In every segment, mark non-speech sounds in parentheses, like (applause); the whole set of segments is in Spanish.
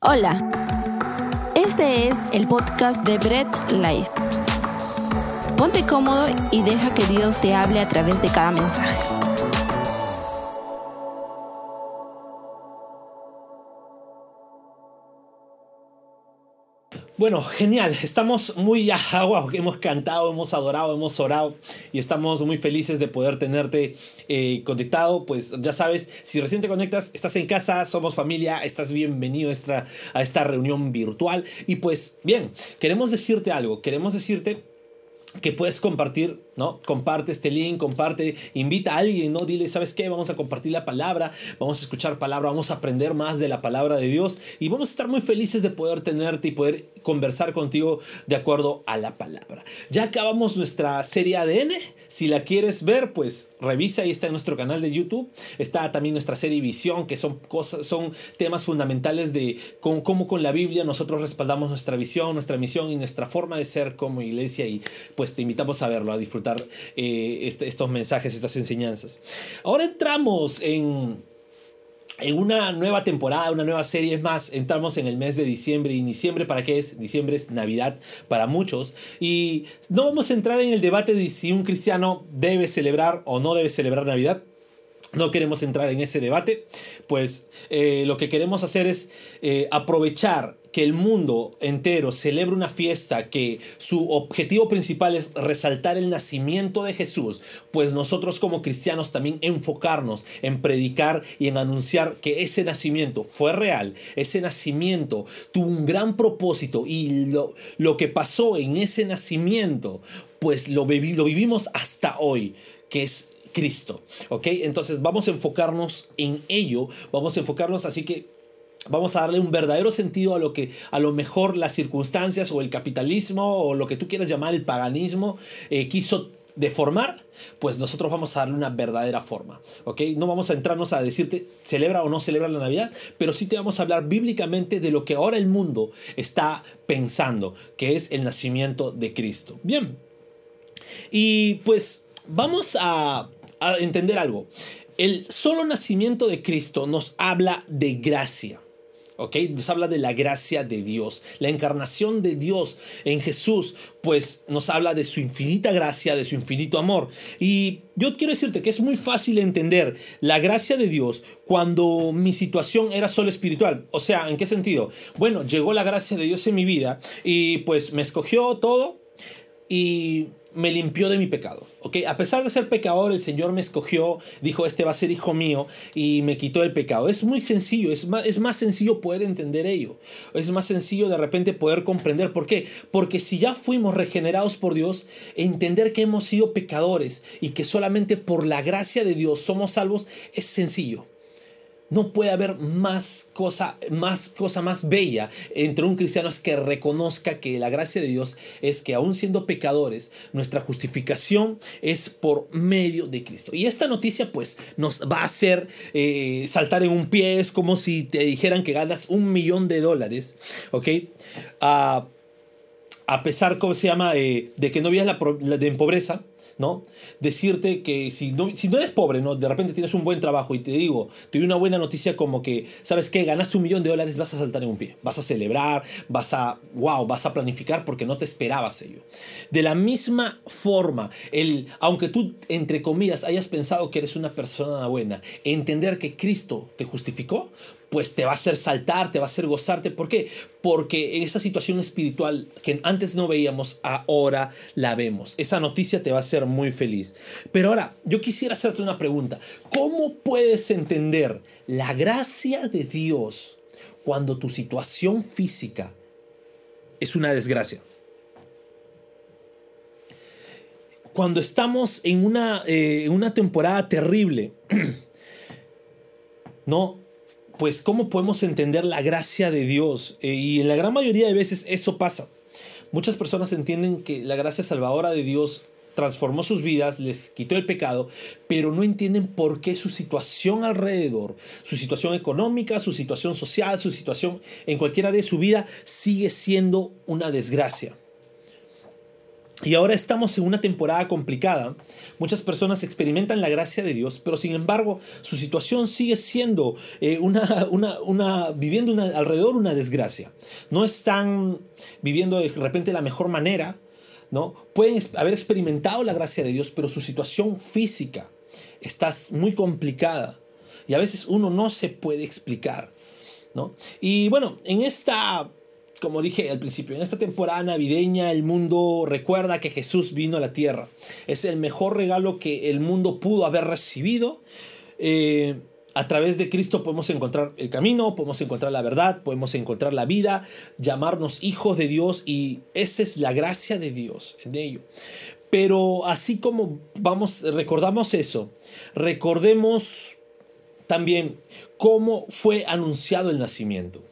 Hola, este es el podcast de Bread Life. Ponte cómodo y deja que Dios te hable a través de cada mensaje. Bueno, genial. Estamos muy (laughs) ya, wow, hemos cantado, hemos adorado, hemos orado y estamos muy felices de poder tenerte eh, conectado. Pues ya sabes, si recién te conectas, estás en casa, somos familia, estás bienvenido a esta, a esta reunión virtual. Y pues bien, queremos decirte algo, queremos decirte que puedes compartir, ¿no? Comparte este link, comparte, invita a alguien, ¿no? Dile, ¿sabes qué? Vamos a compartir la palabra, vamos a escuchar palabra, vamos a aprender más de la palabra de Dios y vamos a estar muy felices de poder tenerte y poder conversar contigo de acuerdo a la palabra. Ya acabamos nuestra serie ADN, si la quieres ver, pues revisa, ahí está en nuestro canal de YouTube, está también nuestra serie Visión, que son cosas, son temas fundamentales de cómo, con la Biblia nosotros respaldamos nuestra visión, nuestra misión y nuestra forma de ser como iglesia y pues te invitamos a verlo, a disfrutar eh, este, estos mensajes, estas enseñanzas. Ahora entramos en en una nueva temporada, una nueva serie. Es más, entramos en el mes de diciembre. ¿Y diciembre para qué es? Diciembre es Navidad para muchos. Y no vamos a entrar en el debate de si un cristiano debe celebrar o no debe celebrar Navidad. No queremos entrar en ese debate, pues eh, lo que queremos hacer es eh, aprovechar que el mundo entero celebre una fiesta que su objetivo principal es resaltar el nacimiento de Jesús, pues nosotros como cristianos también enfocarnos en predicar y en anunciar que ese nacimiento fue real, ese nacimiento tuvo un gran propósito y lo, lo que pasó en ese nacimiento, pues lo, lo vivimos hasta hoy, que es Cristo, ¿ok? Entonces vamos a enfocarnos en ello, vamos a enfocarnos así que vamos a darle un verdadero sentido a lo que a lo mejor las circunstancias o el capitalismo o lo que tú quieras llamar el paganismo eh, quiso deformar, pues nosotros vamos a darle una verdadera forma, ¿ok? No vamos a entrarnos a decirte celebra o no celebra la Navidad, pero sí te vamos a hablar bíblicamente de lo que ahora el mundo está pensando, que es el nacimiento de Cristo. Bien, y pues vamos a, entender algo. El solo nacimiento de Cristo nos habla de gracia. ¿ok? Nos habla de la gracia de Dios, la encarnación de Dios en Jesús, pues nos habla de su infinita gracia, de su infinito amor. Y yo quiero decirte que es muy fácil entender la gracia de Dios cuando mi situación era solo espiritual. O sea, ¿en qué sentido? Bueno, llegó la gracia de Dios en mi vida y pues me escogió todo y me limpió de mi pecado. ¿ok? A pesar de ser pecador, el Señor me escogió, dijo, este va a ser hijo mío, y me quitó el pecado. Es muy sencillo, es más, es más sencillo poder entender ello. Es más sencillo de repente poder comprender. ¿Por qué? Porque si ya fuimos regenerados por Dios, entender que hemos sido pecadores y que solamente por la gracia de Dios somos salvos, es sencillo. No puede haber más cosa, más cosa más bella entre un cristiano es que reconozca que la gracia de Dios es que aún siendo pecadores, nuestra justificación es por medio de Cristo. Y esta noticia pues nos va a hacer eh, saltar en un pie, es como si te dijeran que ganas un millón de dólares, ¿ok? a pesar, ¿cómo se llama?, de que no vivías la, de, pobreza, ¿no? Decirte que si no, si no eres pobre, ¿no? De repente tienes un buen trabajo y te digo, te doy una buena noticia como que, ¿sabes qué? Ganaste un millón de dólares, vas a saltar en un pie, vas a celebrar, vas a, wow, vas a planificar porque no te esperabas ello. De la misma forma, el, aunque tú, entre comillas, hayas pensado que eres una persona buena, entender que Cristo te justificó, pues te va a hacer saltar, te va a hacer gozarte. ¿Por qué? Porque esa situación espiritual que antes no veíamos, ahora la vemos. Esa noticia te va a hacer muy feliz. Pero ahora, yo quisiera hacerte una pregunta. ¿Cómo puedes entender la gracia de Dios cuando tu situación física es una desgracia? Cuando estamos en una, eh, en una temporada terrible, (clears throat) ¿no? Pues cómo podemos entender la gracia de Dios. Eh, y en la gran mayoría de veces eso pasa. Muchas personas entienden que la gracia salvadora de Dios transformó sus vidas, les quitó el pecado, pero no entienden por qué su situación alrededor, su situación económica, su situación social, su situación en cualquier área de su vida sigue siendo una desgracia. Y ahora estamos en una temporada complicada. Muchas personas experimentan la gracia de Dios, pero sin embargo su situación sigue siendo eh, una, una, viviendo una, alrededor una desgracia. No están viviendo de repente la mejor manera, ¿no? Pueden haber experimentado la gracia de Dios, pero su situación física está muy complicada y a veces uno no se puede explicar, ¿no? Y bueno, en esta como dije al principio, en esta temporada navideña el mundo recuerda que Jesús vino a la tierra. Es el mejor regalo que el mundo pudo haber recibido. Eh, a través de Cristo podemos encontrar el camino, podemos encontrar la verdad, podemos encontrar la vida, llamarnos hijos de Dios y esa es la gracia de Dios en ello. Pero así como vamos, recordamos eso, recordemos también cómo fue anunciado el nacimiento.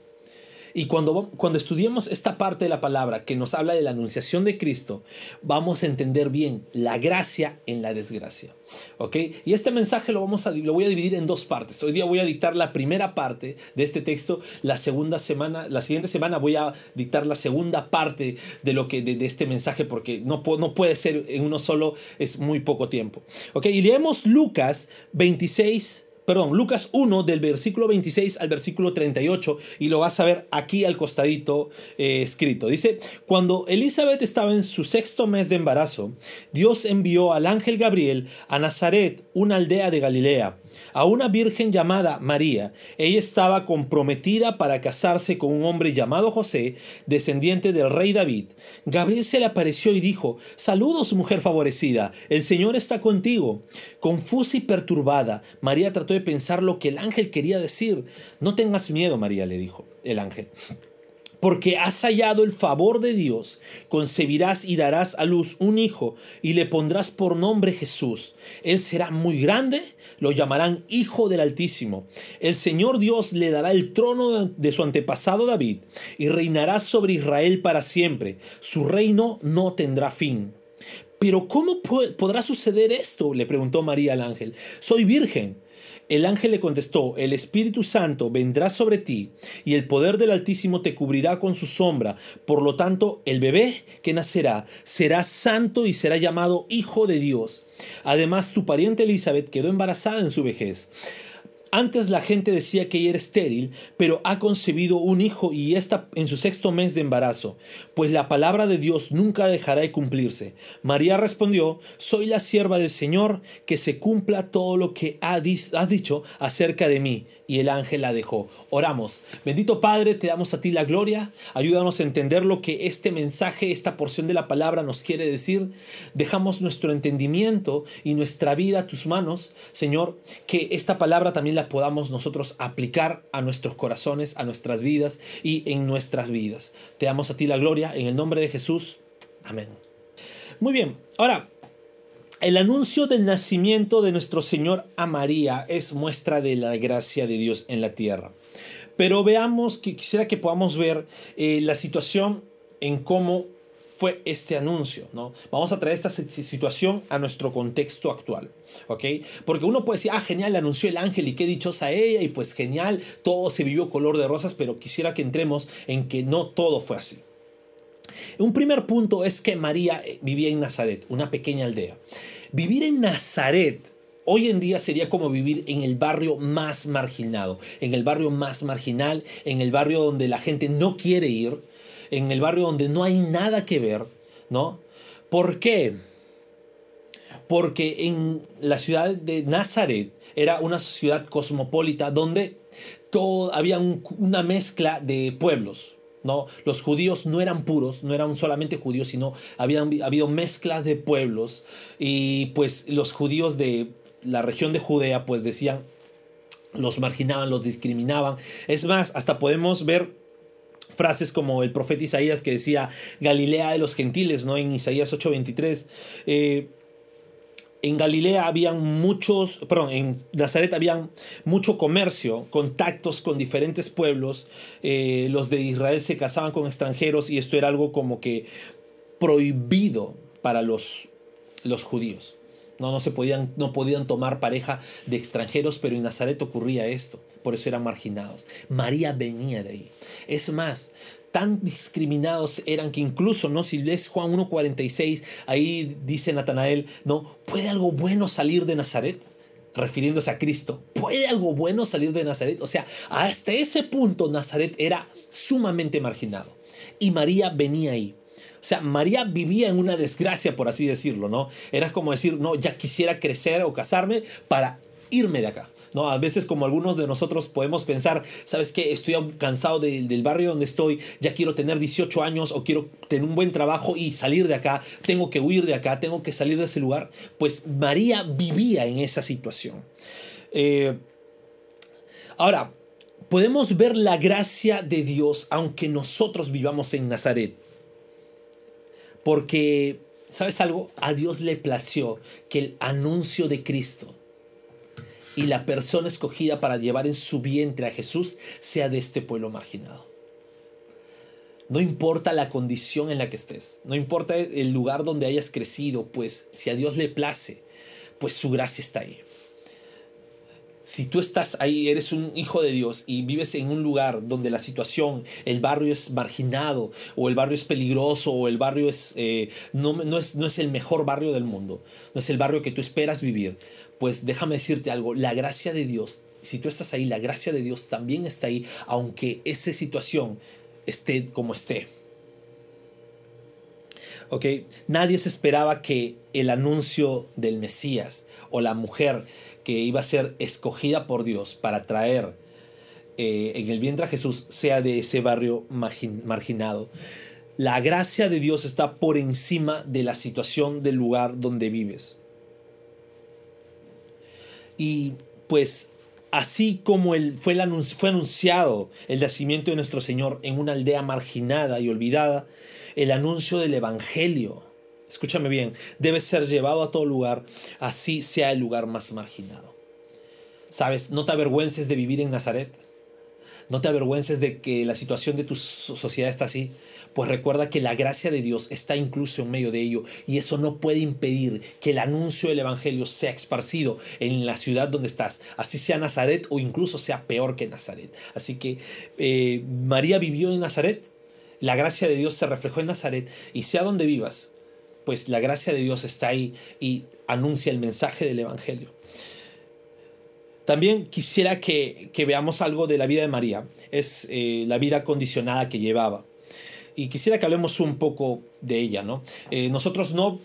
Y cuando, cuando estudiemos esta parte de la palabra que nos habla de la anunciación de Cristo, vamos a entender bien la gracia en la desgracia. ¿Ok? Y este mensaje lo, vamos a, lo voy a dividir en dos partes. Hoy día voy a dictar la primera parte de este texto. La segunda semana, la siguiente semana voy a dictar la segunda parte de, lo que, de, este mensaje porque no, no puede ser en uno solo, es muy poco tiempo. ¿Ok? Y leemos Lucas 26 perdón, Lucas 1 del versículo 26 al versículo 38 y lo vas a ver aquí al costadito eh, escrito. Dice, cuando Elizabeth estaba en su sexto mes de embarazo, Dios envió al ángel Gabriel a Nazaret, una aldea de Galilea a una virgen llamada María. Ella estaba comprometida para casarse con un hombre llamado José, descendiente del rey David. Gabriel se le apareció y dijo, Saludos, mujer favorecida, el Señor está contigo. Confusa y perturbada, María trató de pensar lo que el ángel quería decir. No tengas miedo, María, le dijo el ángel porque has hallado el favor de Dios, concebirás y darás a luz un hijo y le pondrás por nombre Jesús. Él será muy grande, lo llamarán Hijo del Altísimo. El Señor Dios le dará el trono de su antepasado David y reinará sobre Israel para siempre. Su reino no tendrá fin. Pero ¿cómo podrá suceder esto? le preguntó María al ángel. Soy virgen. El ángel le contestó, el Espíritu Santo vendrá sobre ti y el poder del Altísimo te cubrirá con su sombra. Por lo tanto, el bebé que nacerá será santo y será llamado Hijo de Dios. Además, tu pariente Elizabeth quedó embarazada en su vejez. Antes la gente decía que ella era estéril, pero ha concebido un hijo y está en su sexto mes de embarazo, pues la palabra de Dios nunca dejará de cumplirse. María respondió, soy la sierva del Señor, que se cumpla todo lo que has dicho acerca de mí y el ángel la dejó. Oramos. Bendito Padre, te damos a ti la gloria. Ayúdanos a entender lo que este mensaje, esta porción de la palabra nos quiere decir. Dejamos nuestro entendimiento y nuestra vida a tus manos, Señor, que esta palabra también la podamos nosotros aplicar a nuestros corazones, a nuestras vidas y en nuestras vidas. Te damos a ti la gloria en el nombre de Jesús. Amén. Muy bien, ahora el anuncio del nacimiento de nuestro Señor a María es muestra de la gracia de Dios en la tierra. Pero veamos, que quisiera que podamos ver eh, la situación en cómo fue este anuncio, ¿no? Vamos a traer esta situación a nuestro contexto actual. Porque uno puede decir, ah, genial, anunció el ángel y qué dichosa ella, y pues genial, todo se vivió color de rosas, pero quisiera que entremos en que no todo fue así. Un primer punto es que María eh, vivía en Nazaret, una pequeña aldea. Vivir en Nazaret hoy en día sería como vivir en el barrio más marginado, en el barrio más marginal, en el barrio donde la gente no quiere ir, en el barrio donde no hay nada que ver, ¿no? ¿Por qué? Porque en la ciudad de Nazaret era una ciudad cosmopolita donde todo, había una mezcla de pueblos, ¿no? Los judíos no eran puros, no eran solamente judíos, sino habían habido mezclas de pueblos y pues los judíos de la región de Judea pues decían, los marginaban, los discriminaban. Es más, hasta podemos ver frases como el profeta Isaías que decía Galilea de los gentiles, ¿no? En Isaías 8:23. Eh, en Galilea habían muchos, perdón, en Nazaret habían mucho comercio, contactos con diferentes pueblos. Eh, los de Israel se casaban con extranjeros y esto era algo como que prohibido para los, los judíos. No, no, se podían, no podían tomar pareja de extranjeros, pero en Nazaret ocurría esto, por eso eran marginados. María venía de ahí. Es más, tan discriminados eran que incluso, ¿no? Si lees Juan 1.46, ahí dice Natanael, ¿no? ¿Puede algo bueno salir de Nazaret? refiriéndose a Cristo. ¿Puede algo bueno salir de Nazaret? O sea, hasta ese punto Nazaret era sumamente marginado. Y María venía ahí. O sea, María vivía en una desgracia, por así decirlo, ¿no? Era como decir, no, ya quisiera crecer o casarme para irme de acá. ¿No? A veces como algunos de nosotros podemos pensar, ¿sabes qué? Estoy cansado del barrio donde estoy, ya quiero tener 18 años o quiero tener un buen trabajo y salir de acá, tengo que huir de acá, tengo que salir de ese lugar. Pues María vivía en esa situación. Eh, ahora, podemos ver la gracia de Dios aunque nosotros vivamos en Nazaret. Porque, ¿sabes algo? A Dios le plació que el anuncio de Cristo y la persona escogida para llevar en su vientre a Jesús sea de este pueblo marginado. No importa la condición en la que estés, no importa el lugar donde hayas crecido, pues si a Dios le place, pues su gracia está ahí si tú estás ahí, eres un hijo de Dios y vives en un lugar donde la situación, el barrio es marginado, o el barrio es peligroso, o el barrio es, eh, no, no, es, no es el mejor barrio del mundo, no es el barrio que tú esperas vivir, pues déjame decirte algo, la gracia de Dios, si tú estás ahí, la gracia de Dios también está ahí, aunque esa situación esté como esté. ¿ok? Nadie se esperaba que el anuncio del Mesías o la mujer que iba a ser escogida por Dios para traer eh, en el vientre a Jesús sea de ese barrio marginado. La gracia de Dios está por encima de la situación del lugar donde vives. Y pues así como fue, fue anunciado el nacimiento de nuestro Señor en una aldea marginada y olvidada, el anuncio del Evangelio escúchame bien, debe ser llevado a todo lugar, así sea el lugar más marginado. ¿Sabes? No te avergüences de vivir en Nazaret. No te avergüences de que la situación de tu sociedad está así. Pues recuerda que la gracia de Dios está incluso en medio de ello y eso no puede impedir que el anuncio del Evangelio sea esparcido en la ciudad donde estás, así sea Nazaret o incluso sea peor que Nazaret. Así que eh, María vivió en Nazaret, la gracia de Dios se reflejó en Nazaret y sea donde vivas, pues la gracia de Dios está ahí y anuncia el mensaje del Evangelio. También quisiera que, veamos algo de la vida de María, es eh, la vida condicionada que llevaba. Y quisiera que hablemos un poco de ella, ¿no? Eh, nosotros no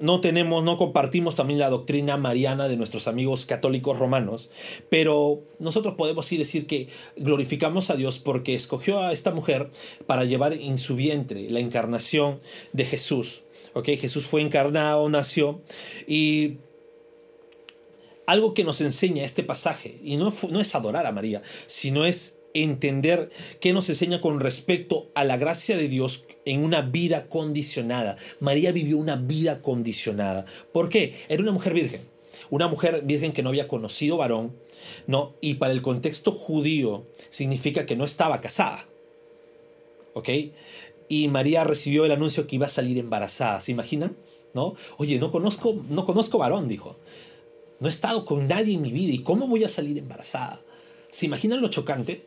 no tenemos, no compartimos también la doctrina mariana de nuestros amigos católicos romanos, pero nosotros podemos sí decir que glorificamos a Dios porque escogió a esta mujer para llevar en su vientre la encarnación de Jesús. Jesús fue encarnado, nació y algo que nos enseña este pasaje, y no, no es adorar a María, sino es entender qué nos enseña con respecto a la gracia de Dios en una vida condicionada. María vivió una vida condicionada. ¿Por qué? Era una mujer virgen. Una mujer virgen que no había conocido varón, ¿no? Y para el contexto judío significa que no estaba casada. ¿Ok? Y María recibió el anuncio que iba a salir embarazada. ¿Se imaginan? ¿No? Oye, no conozco, no conozco varón, dijo. No he estado con nadie en mi vida. ¿Y cómo voy a salir embarazada? ¿Se imaginan lo chocante?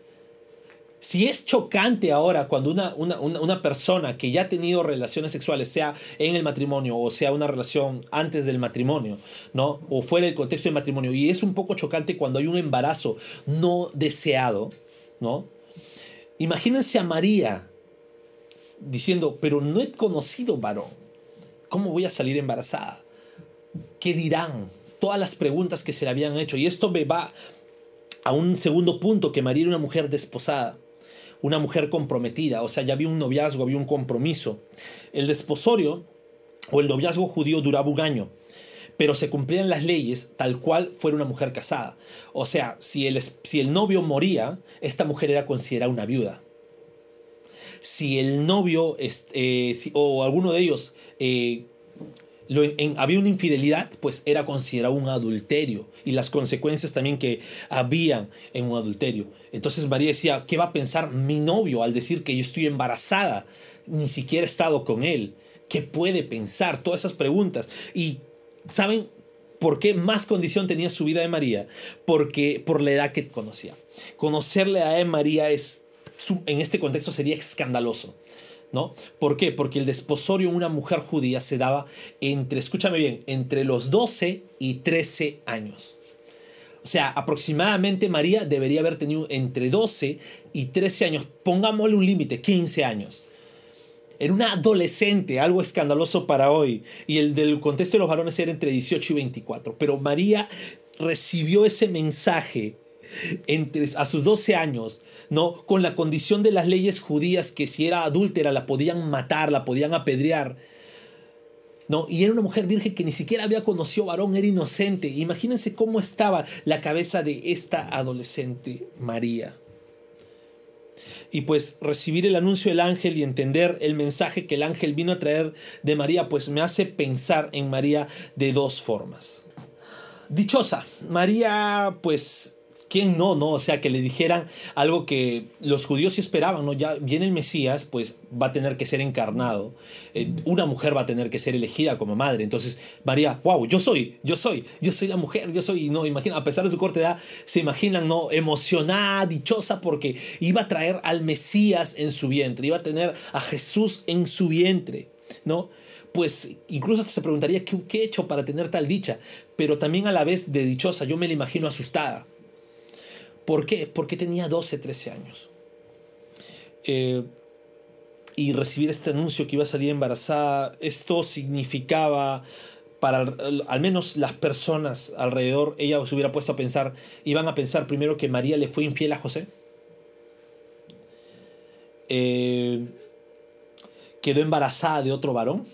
Si es chocante ahora cuando una, una, una, persona que ya ha tenido relaciones sexuales, sea en el matrimonio o sea una relación antes del matrimonio, ¿no? O fuera del contexto del matrimonio, y es un poco chocante cuando hay un embarazo no deseado, ¿no? Imagínense a María diciendo, pero no he conocido varón. ¿Cómo voy a salir embarazada? ¿Qué dirán? Todas las preguntas que se le habían hecho. Y esto me va a un segundo punto, que María era una mujer desposada, una mujer comprometida, o sea, ya había un noviazgo, había un compromiso. El desposorio o el noviazgo judío duraba un año, pero se cumplían las leyes tal cual fuera una mujer casada. O sea, si el, si el novio moría, esta mujer era considerada una viuda si el novio eh, o alguno de ellos eh, había una infidelidad, pues era considerado un adulterio y las consecuencias también que habían en un adulterio. Entonces María decía, ¿qué va a pensar mi novio al decir que yo estoy embarazada? Ni siquiera he estado con él. ¿Qué puede pensar? Todas esas preguntas. Y, ¿saben por qué más condición tenía su vida de María? Porque por la edad que conocía. Conocerle a María es en este contexto sería escandaloso. ¿No? ¿Por qué? Porque el desposorio en una mujer judía se daba entre, escúchame bien, entre los 12 y 13 años. O sea, aproximadamente María debería haber tenido entre 12 y 13 años, pongámosle un límite, 15 años. Era una adolescente, algo escandaloso para hoy. Y el del contexto de los varones era entre 18 y 24. Pero María recibió ese mensaje entre, a sus 12 años, ¿no? Con la condición de las leyes judías que si era adúltera la podían matar, la podían apedrear. ¿No? Y era una mujer virgen que ni siquiera había conocido varón, era inocente. Imagínense cómo estaba la cabeza de esta adolescente María. Y pues recibir el anuncio del ángel y entender el mensaje que el ángel vino a traer de María, pues me hace pensar en María de dos formas. Dichosa, María pues ¿Quién no, no? O sea, que le dijeran algo que los judíos sí esperaban, ¿no? Ya viene el Mesías, pues va a tener que ser encarnado. Eh, una mujer va a tener que ser elegida como madre. Entonces, María, wow, yo soy, yo soy, yo soy la mujer, yo soy. no, imagina, a pesar de su corta edad, se imaginan, ¿no? Emocionada, dichosa, porque iba a traer al Mesías en su vientre, iba a tener a Jesús en su vientre, ¿no? pues incluso se preguntaría ¿qué, qué, he hecho para tener tal dicha, pero también a la vez de dichosa, yo me la imagino asustada, ¿Por qué? Porque tenía 12, 13 años. Eh, y recibir este anuncio que iba a salir embarazada, esto significaba para al menos las personas alrededor, ella se hubiera puesto a pensar, iban a pensar primero que María le fue infiel a José. Eh, quedó embarazada de otro varón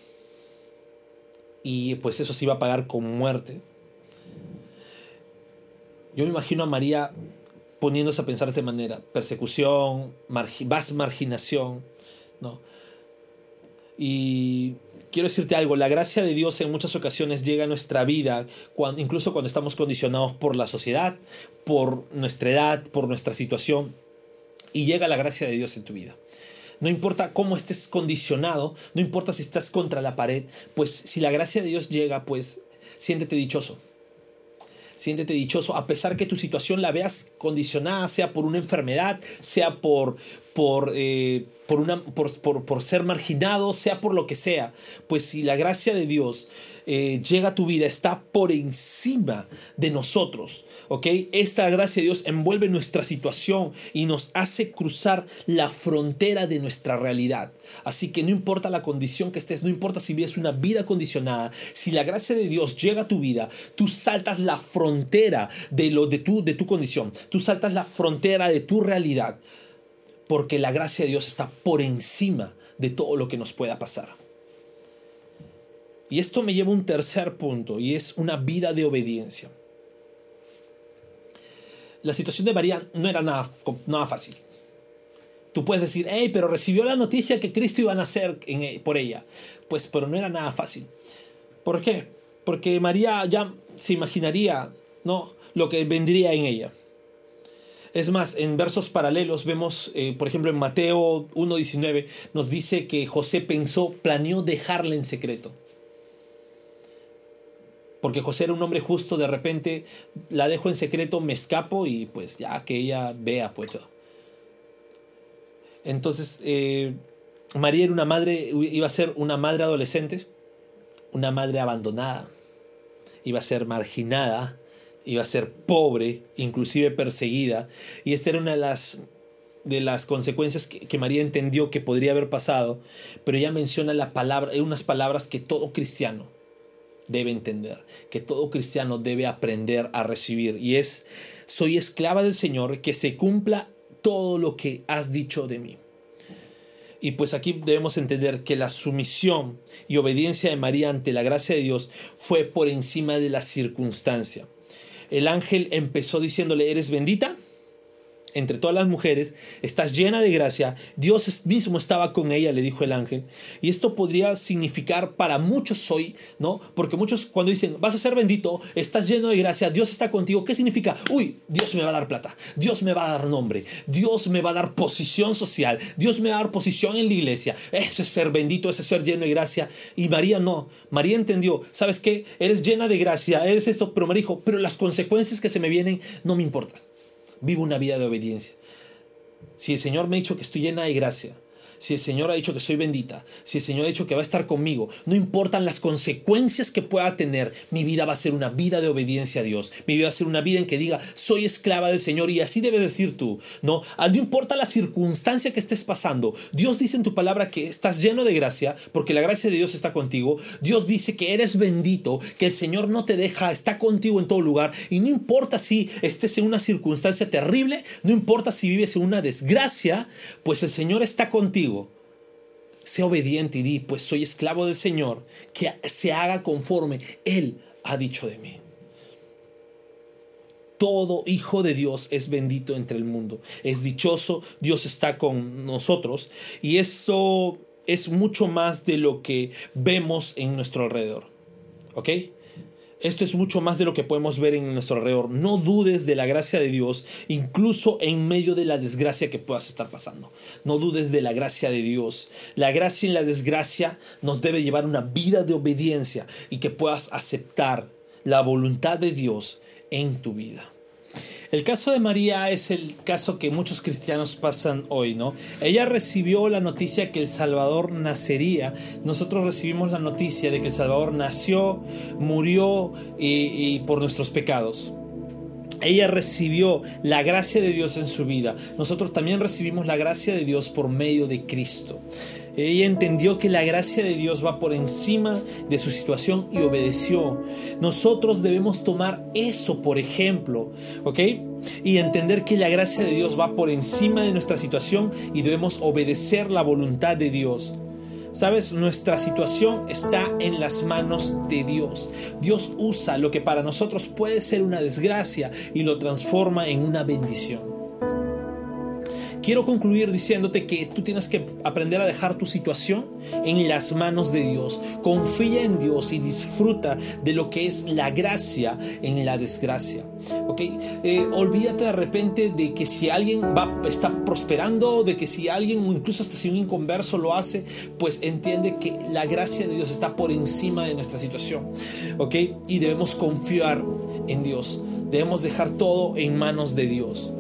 y pues eso se iba a pagar con muerte. Yo me imagino a María poniéndose a pensar de esta manera, persecución, más marginación, ¿no? Y quiero decirte algo, la gracia de Dios en muchas ocasiones llega a nuestra vida, cuando, incluso cuando estamos condicionados por la sociedad, por nuestra edad, por nuestra situación, y llega la gracia de Dios en tu vida. No importa cómo estés condicionado, no importa si estás contra la pared, pues si la gracia de Dios llega, pues siéntete dichoso siéntete dichoso, a pesar que tu situación la veas condicionada, sea por una enfermedad, sea por, por, eh, por, una, por, por, ser marginado, sea por lo que sea. Pues si la gracia de Dios eh, llega a tu vida, está por encima de nosotros, ¿ok? Esta gracia de Dios envuelve nuestra situación y nos hace cruzar la frontera de nuestra realidad. Así que no importa la condición que estés, no importa si vives una vida condicionada, si la gracia de Dios llega a tu vida, tú saltas la frontera de, lo, de, tu, de tu condición, tú saltas la frontera de tu realidad, porque la gracia de Dios está por encima de todo lo que nos pueda pasar. Y esto me lleva a un tercer punto y es una vida de obediencia. La situación de María no era nada, nada fácil. Tú puedes decir, hey, pero recibió la noticia que Cristo iba a nacer en, e, por ella. Pues, pero no era nada fácil. ¿Por qué? Porque María ya se imaginaría, ¿no? Lo que vendría en ella. Es más, en versos paralelos vemos, eh, por ejemplo, en Mateo 1.19, nos dice que José pensó, planeó dejarla en secreto porque José era un hombre justo, de repente la dejo en secreto, me escapo y pues ya que ella vea, pues. Entonces, eh, María era una madre, iba a ser una madre adolescente, una madre abandonada, iba a ser marginada, iba a ser pobre, inclusive perseguida, y esta era una de las consecuencias que, que, María entendió que podría haber pasado, pero ella menciona la palabra, unas palabras que todo cristiano debe entender, que todo cristiano debe aprender a recibir. Y es, soy esclava del Señor, que se cumpla todo lo que has dicho de mí. Y pues aquí debemos entender que la sumisión y obediencia de María ante la gracia de Dios fue por encima de la circunstancia. El ángel empezó diciéndole, eres bendita entre todas las mujeres, estás llena de gracia, Dios mismo estaba con ella, le dijo el ángel. Y esto podría significar para muchos hoy, ¿no? Porque muchos cuando dicen, vas a ser bendito, estás lleno de gracia, Dios está contigo, ¿qué significa? Uy, Dios me va a dar plata, Dios me va a dar nombre, Dios me va a dar posición social, Dios me va a dar posición en la iglesia. Eso es ser bendito, eso es ser lleno de gracia. Y María no, María entendió, ¿sabes qué? Eres llena de gracia, eres esto, pero María dijo, pero las consecuencias que se me vienen no me importan vivo una vida de obediencia. Si el Señor me ha dicho que estoy llena de gracia, si el Señor ha dicho que soy bendita, si el Señor ha dicho que va a estar conmigo, no importan las consecuencias que pueda tener, mi vida va a ser una vida de obediencia a Dios. Mi vida va a ser una vida en que diga, soy esclava del Señor y así debes decir tú. No, ah, no importa la circunstancia que estés pasando. Dios dice en tu palabra que estás lleno de gracia porque la gracia de Dios está contigo. Dios dice que eres bendito, que el Señor no te deja, está contigo en todo lugar y no importa si estés en una circunstancia terrible, no importa si vives en una desgracia, pues el Señor está contigo sea obediente y di, pues soy esclavo del Señor, que se haga conforme Él ha dicho de mí. Todo hijo de Dios es bendito entre el mundo, es dichoso, Dios está con nosotros y eso es mucho más de lo que vemos en nuestro alrededor. ¿Ok? Esto es mucho más de lo que podemos ver en nuestro alrededor. No dudes de la gracia de Dios, incluso en medio de la desgracia que puedas estar pasando. No dudes de la gracia de Dios. La gracia y la desgracia nos debe llevar una vida de obediencia y que puedas aceptar la voluntad de Dios en tu vida. El caso de María es el caso que muchos cristianos pasan hoy, ¿no? Ella recibió la noticia que el Salvador nacería. Nosotros recibimos la noticia de que el Salvador nació, murió y, por nuestros pecados. Ella recibió la gracia de Dios en su vida. Nosotros también recibimos la gracia de Dios por medio de Cristo. Ella entendió que la gracia de Dios va por encima de su situación y obedeció. Nosotros debemos tomar eso por ejemplo, ¿ok? Y entender que la gracia de Dios va por encima de nuestra situación y debemos obedecer la voluntad de Dios. Sabes, nuestra situación está en las manos de Dios. Dios usa lo que para nosotros puede ser una desgracia y lo transforma en una bendición. Quiero concluir diciéndote que tú tienes que aprender a dejar tu situación en las manos de Dios. Confía en Dios y disfruta de lo que es la gracia en la desgracia. ¿ok? Eh, olvídate de repente de que si alguien está prosperando, de que si alguien, incluso hasta si un inconverso lo hace, pues entiende que la gracia de Dios está por encima de nuestra situación. ¿ok? Y debemos confiar en Dios. Debemos dejar todo en manos de Dios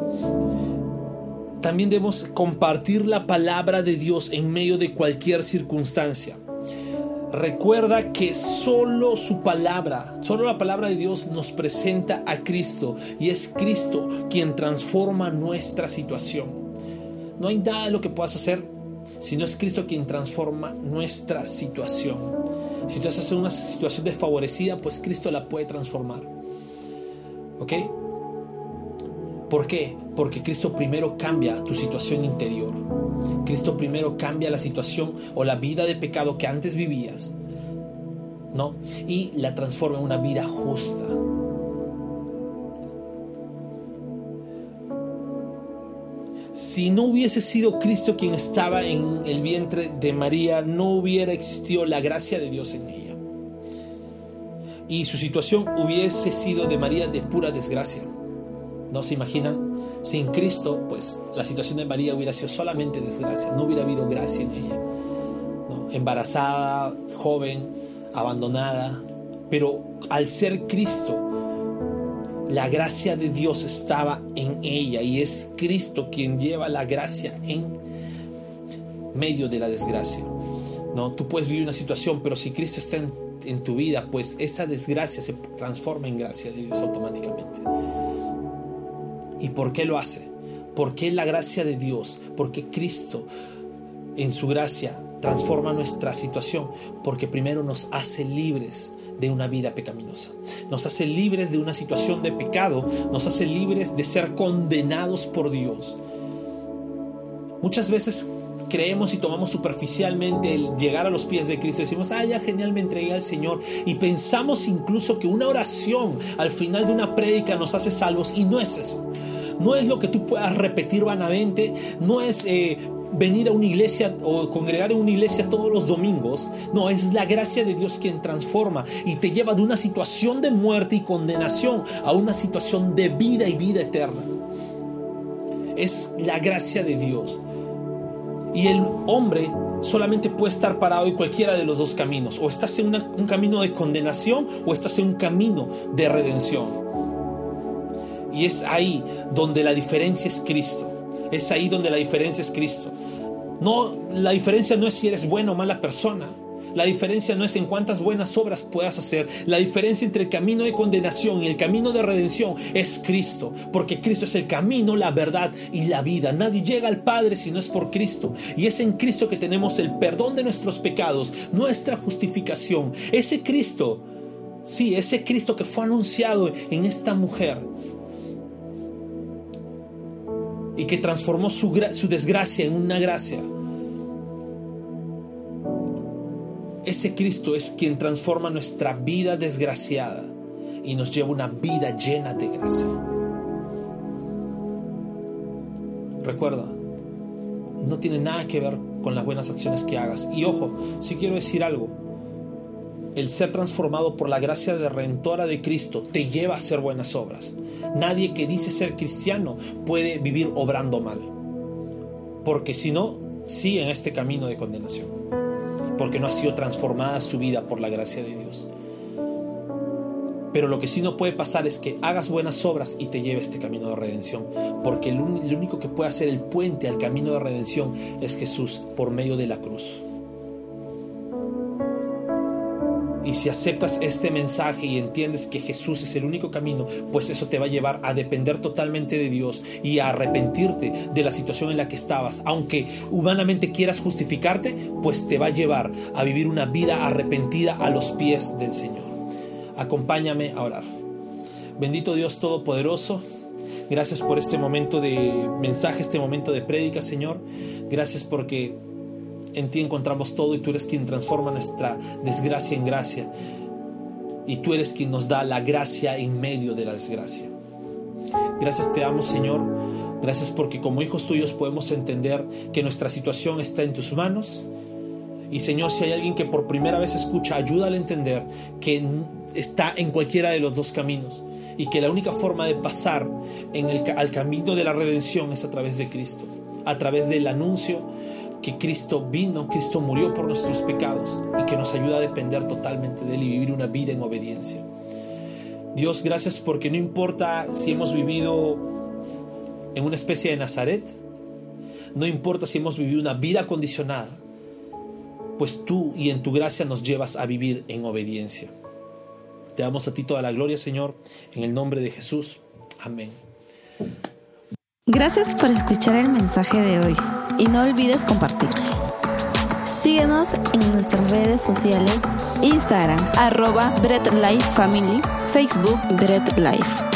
también debemos compartir la palabra de Dios en medio de cualquier circunstancia. Recuerda que solo su palabra, solo la palabra de Dios nos presenta a Cristo y es Cristo quien transforma nuestra situación. No hay nada de lo que puedas hacer si no es Cristo quien transforma nuestra situación. Si tú estás en una situación desfavorecida, pues Cristo la puede transformar. ¿Ok? ¿Por qué? Porque Cristo primero cambia tu situación interior. Cristo primero cambia la situación o la vida de pecado que antes vivías, ¿no? Y la transforma en una vida justa. Si no hubiese sido Cristo quien estaba en el vientre de María, no hubiera existido la gracia de Dios en ella. Y su situación hubiese sido de María de pura desgracia. ¿No se imaginan? Sin Cristo, pues la situación de María hubiera sido solamente desgracia, no hubiera habido gracia en ella. Embarazada, joven, abandonada, pero al ser Cristo, la gracia de Dios estaba en ella y es Cristo quien lleva la gracia en medio de la desgracia. ¿no? Tú puedes vivir una situación, pero si Cristo está en, tu vida, pues esa desgracia se transforma en gracia de Dios automáticamente. ¿Y por qué lo hace? ¿Por qué la gracia de Dios? Porque Cristo en su gracia transforma nuestra situación. Porque primero nos hace libres de una vida pecaminosa. Nos hace libres de una situación de pecado. Nos hace libres de ser condenados por Dios. Muchas veces creemos y tomamos superficialmente el llegar a los pies de Cristo. Decimos, ah, ya genial, me entregué al Señor. Y pensamos incluso que una oración al final de una prédica nos hace salvos. Y no es eso. No es lo que tú puedas repetir vanamente. No es eh, venir a una iglesia o congregar en una iglesia todos los domingos. No, es la gracia de Dios quien transforma y te lleva de una situación de muerte y condenación a una situación de vida y vida eterna. Es la gracia de Dios. Y el hombre solamente puede estar parado en cualquiera de los dos caminos. O estás en un camino de condenación o estás en un camino de redención. Y es ahí donde la diferencia es Cristo. Es ahí donde la diferencia es Cristo. No, la diferencia no es si eres buena o mala persona. La diferencia no es en cuántas buenas obras puedas hacer. La diferencia entre el camino de condenación y el camino de redención es Cristo. Porque Cristo es el camino, la verdad y la vida. Nadie llega al Padre si no es por Cristo. Y es en Cristo que tenemos el perdón de nuestros pecados, nuestra justificación. Ese Cristo, sí, ese Cristo que fue anunciado en esta mujer. Y que transformó su, su desgracia en una gracia Ese Cristo es quien transforma nuestra vida desgraciada y nos lleva una vida llena de gracia. Recuerda, no tiene nada que ver con las buenas acciones que hagas. Y ojo, si quiero decir algo, el ser transformado por la gracia redentora de Cristo te lleva a hacer buenas obras. Nadie que dice ser cristiano puede vivir obrando mal. Porque si no, sigue en este camino de condenación porque no ha sido transformada su vida por la gracia de Dios. Pero lo que sí no puede pasar es que hagas buenas obras y te lleve este camino de redención, porque el, único que puede hacer el puente al camino de redención es Jesús por medio de la cruz. Y si aceptas este mensaje y entiendes que Jesús es el único camino, pues eso te va a llevar a depender totalmente de Dios y a arrepentirte de la situación en la que estabas. Aunque humanamente quieras justificarte, pues te va a llevar a vivir una vida arrepentida a los pies del Señor. Acompáñame a orar. Bendito Dios Todopoderoso. Gracias por este momento de mensaje, este momento de prédica, Señor. Gracias porque en ti encontramos todo y tú eres quien transforma nuestra desgracia en gracia. Y tú eres quien nos da la gracia en medio de la desgracia. Gracias te damos, Señor. Gracias porque como hijos tuyos podemos entender que nuestra situación está en tus manos. Y Señor, si hay alguien que por primera vez escucha, ayúdale a entender que está en cualquiera de los dos caminos y que la única forma de pasar al camino de la redención es a través de Cristo, a través del anuncio que Cristo vino, Cristo murió por nuestros pecados y que nos ayuda a depender totalmente de Él y vivir una vida en obediencia. Dios, gracias porque no importa si hemos vivido en una especie de Nazaret, no importa si hemos vivido una vida condicionada, pues tú y en tu gracia nos llevas a vivir en obediencia. Te damos a ti toda la gloria, Señor, en el nombre de Jesús. Amén. Gracias por escuchar el mensaje de hoy y no olvides compartirlo. Síguenos en nuestras redes sociales, Instagram, arroba Bread Life Family, Facebook Bread Life.